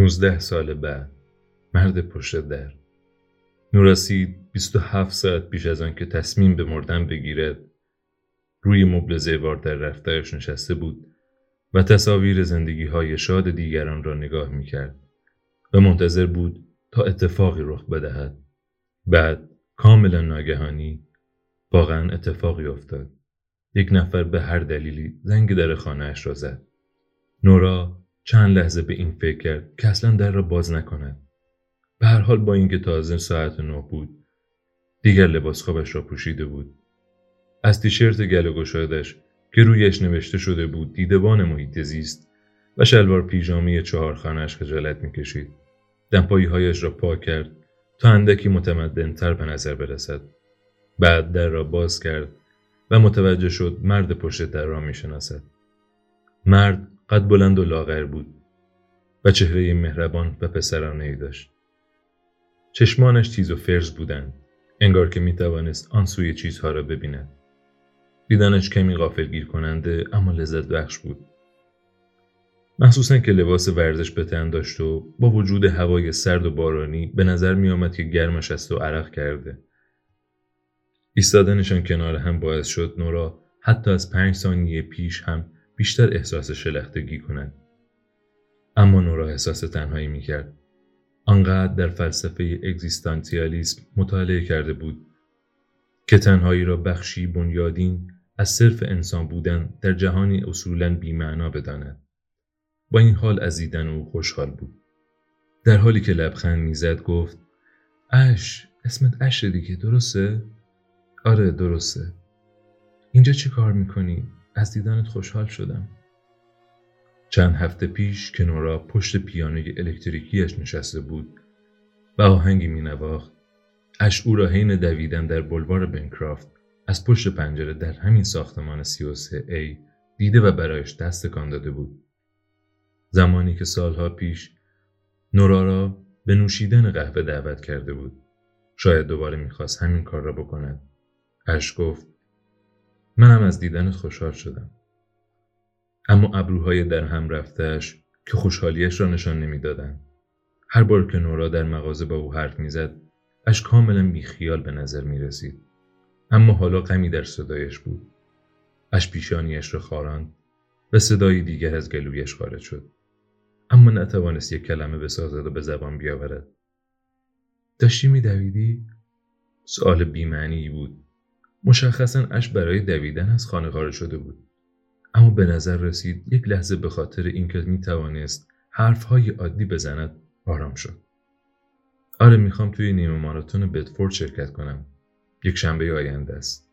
نوزده سال بعد. مرد پشت در. و هفت ساعت پیش از آن که تصمیم به مردن بگیرد روی مبل زیوار در رفتهش نشسته بود و تصاویر زندگی های شاد دیگران را نگاه می کرد و منتظر بود تا اتفاقی رخ بدهد. بعد کاملا ناگهانی واقعا اتفاقی افتاد. یک نفر به هر دلیلی زنگ در خانهاش را زد. نورا چند لحظه به این فکر کرد که اصلا در را باز نکند. به هر حال با اینکه تازه ساعت نه بود دیگر لباس خوابش را پوشیده بود. از تیشرت گل گشادش که رویش نوشته شده بود دیدبان محیط زیست و شلوار پیژامی خانهش خجالت می‌کشید. دمپایی هایش را پاک کرد تا اندکی متمدنتر به نظر برسد. بعد در را باز کرد و متوجه شد مرد پشت در را می‌شناسد. مرد قد بلند و لاغر بود و چهره مهربان و پسرانه ای داشت. چشمانش تیز و فرز بودند انگار که می توانست آن سوی چیزها را ببیند. دیدنش کمی گیر کننده اما لذت بخش بود. مخصوصا که لباس ورزش به تن داشت و با وجود هوای سرد و بارانی به نظر می آمد که گرمش است و عرق کرده. ایستادنشان کنار هم باعث شد نورا حتی از پنج ثانیه پیش هم بیشتر احساس شلختگی کند. اما نورا احساس تنهایی می کرد آنقدر در فلسفه اگزیستانسیالیسم مطالعه کرده بود که تنهایی را بخشی بنیادین از صرف انسان بودن در جهانی اصولا بیمعنا بداند. با این حال از دیدن او خوشحال بود. در حالی که لبخند می‌زد گفت اش اسمت اش دیگه درسته؟ آره درسته. اینجا چی کار می‌کنی؟ از دیدنت خوشحال شدم. چند هفته پیش که نورا پشت پیانوی الکتریکیش نشسته بود و آهنگی مینواخت اش او را حین دویدن در بلوار بنکرافت از پشت پنجره در همین ساختمان 33 ای دیده و برایش دست کان داده بود. زمانی که سالها پیش نورا را به نوشیدن قهوه دعوت کرده بود شاید دوباره می‌خواست همین کار را بکند. اش گفت منم از دیدنت خوشحال شدم اما ابروهای در هم رفتهش که خوشحالیش را نشان نمی‌دادند هر بار که نورا در مغازه با او حرف می‌زد اش کاملا بیخیال به نظر می رسید. اما حالا غمی در صدایش بود. اش پیشانیش را خاراند و صدایی دیگر از گلویش خارج شد. اما نتوانست یک کلمه بسازد و به زبان بیاورد. داشتی می دویدی؟ سؤال بیمعنی بود. مشخصا اش برای دویدن از خانه خارج شده بود. اما به نظر رسید یک لحظه به خاطر اینکه می توانست حرفهای عادی بزند آرام شد. آره می‌خوام توی نیمه ماراتون بدفورد شرکت کنم. یک شنبه آینده است.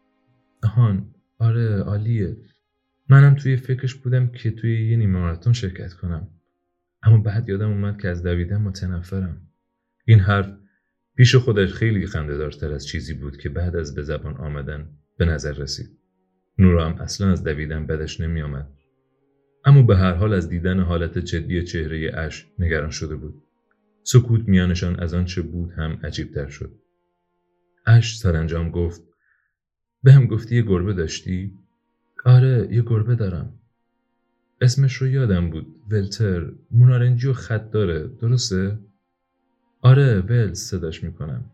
آهان آره عالیه. منم توی فکرش بودم که توی یه نیمه ماراتون شرکت کنم. اما بعد یادم اومد که از دویدن متنفرم. این حرف پیش خودش خیلی خندهدارتر از چیزی بود که بعد از به زبان آمدن به نظر رسید. نورا هم اصلا از دویدن بدش نمی آمد. اما به هر حال از دیدن حالت جدی چهره اش نگران شده بود. سکوت میانشان از آنچه بود هم عجیبتر شد. اش سرانجام گفت به هم گفتی یه گربه داشتی؟ آره یه گربه دارم. اسمش رو یادم بود. ولتر. مونارنجی و خط داره. درسته؟ آره ول صداش می‌کنم.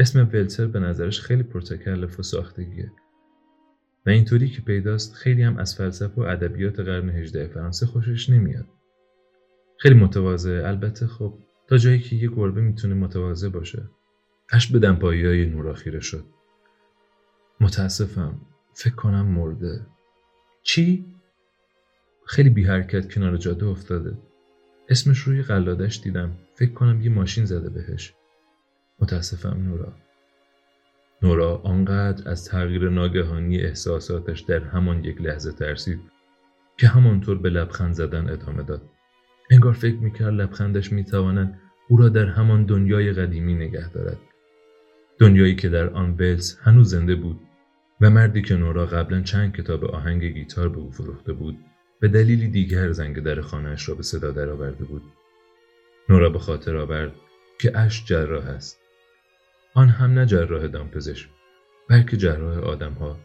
اسم ولتر به نظرش خیلی پرتکلف و ساختگیه. و اینطوری که پیداست خیلی هم از فلسفه و ادبیات قرن هجده فرانسه خوشش نمیاد. خیلی متواضع البته خب تا جایی که یه گربه می‌تونه متواضع باشه اش به دمپایی های نورا خیره شد متاسفم فکر کنم مرده چی؟ خیلی بی حرکت کنار جاده افتاده اسمش روی قلادش دیدم فکر کنم یه ماشین زده بهش. متاسفم نورا. نورا آنقدر از تغییر ناگهانی احساساتش در همان یک لحظه ترسید که همانطور به لبخند زدن ادامه داد. انگار فکر می‌کرد لبخندش می‌تواند او را در همان دنیای قدیمی نگه دارد. دنیایی که در آن ولز هنوز زنده بود و مردی که نورا قبلا چند کتاب آهنگ گیتار به او فروخته بود به دلیلی دیگر زنگ در خانهاش را به صدا درآورده بود. نورا به خاطر آورد که اش جراح است آن هم نه جراح دامپزشک بلکه جراح آدمها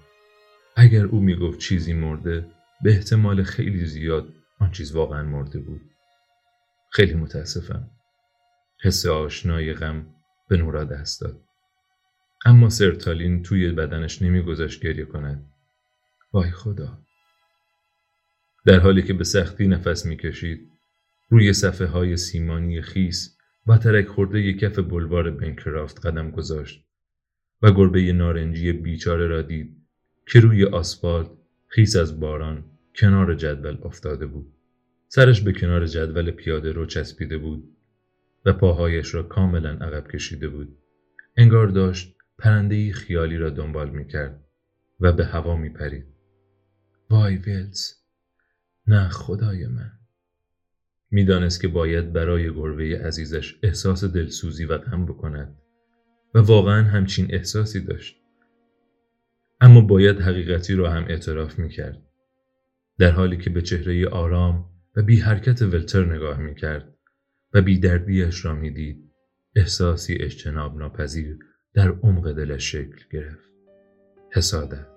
اگر او می‌گفت چیزی مرده به احتمال خیلی زیاد آن چیز واقعا مرده بود خیلی متاسفم. حس آشنای غم به نورا دست داد. اما سرتالین توی بدنش نمیگذاشت گریه کند. وای خدا. در حالی که به سختی نفس می‌کشید روی صفحه های سیمانی خیس و ترک خورده کف بلوار بنکرافت قدم گذاشت و گربه نارنجی بیچاره را دید که روی آسفالت خیس از باران کنار جدول افتاده بود. سرش به کنار جدول پیاده رو چسبیده بود و پاهایش را کاملا عقب کشیده بود. انگار داشت پرندهی خیالی را دنبال می کرد و به هوا می پرید. وای ویلز نه خدای من می‌دانست که باید برای گربه عزیزش احساس دلسوزی و غم بکند و واقعا همچین احساسی داشت اما باید حقیقتی را هم اعتراف می کرد. در حالی که به چهره آرام و بی حرکت ولتر نگاه می کرد و بی دردیش را می دید احساسی اجتناب ناپذیر در عمق دلش شکل گرفت. حسادت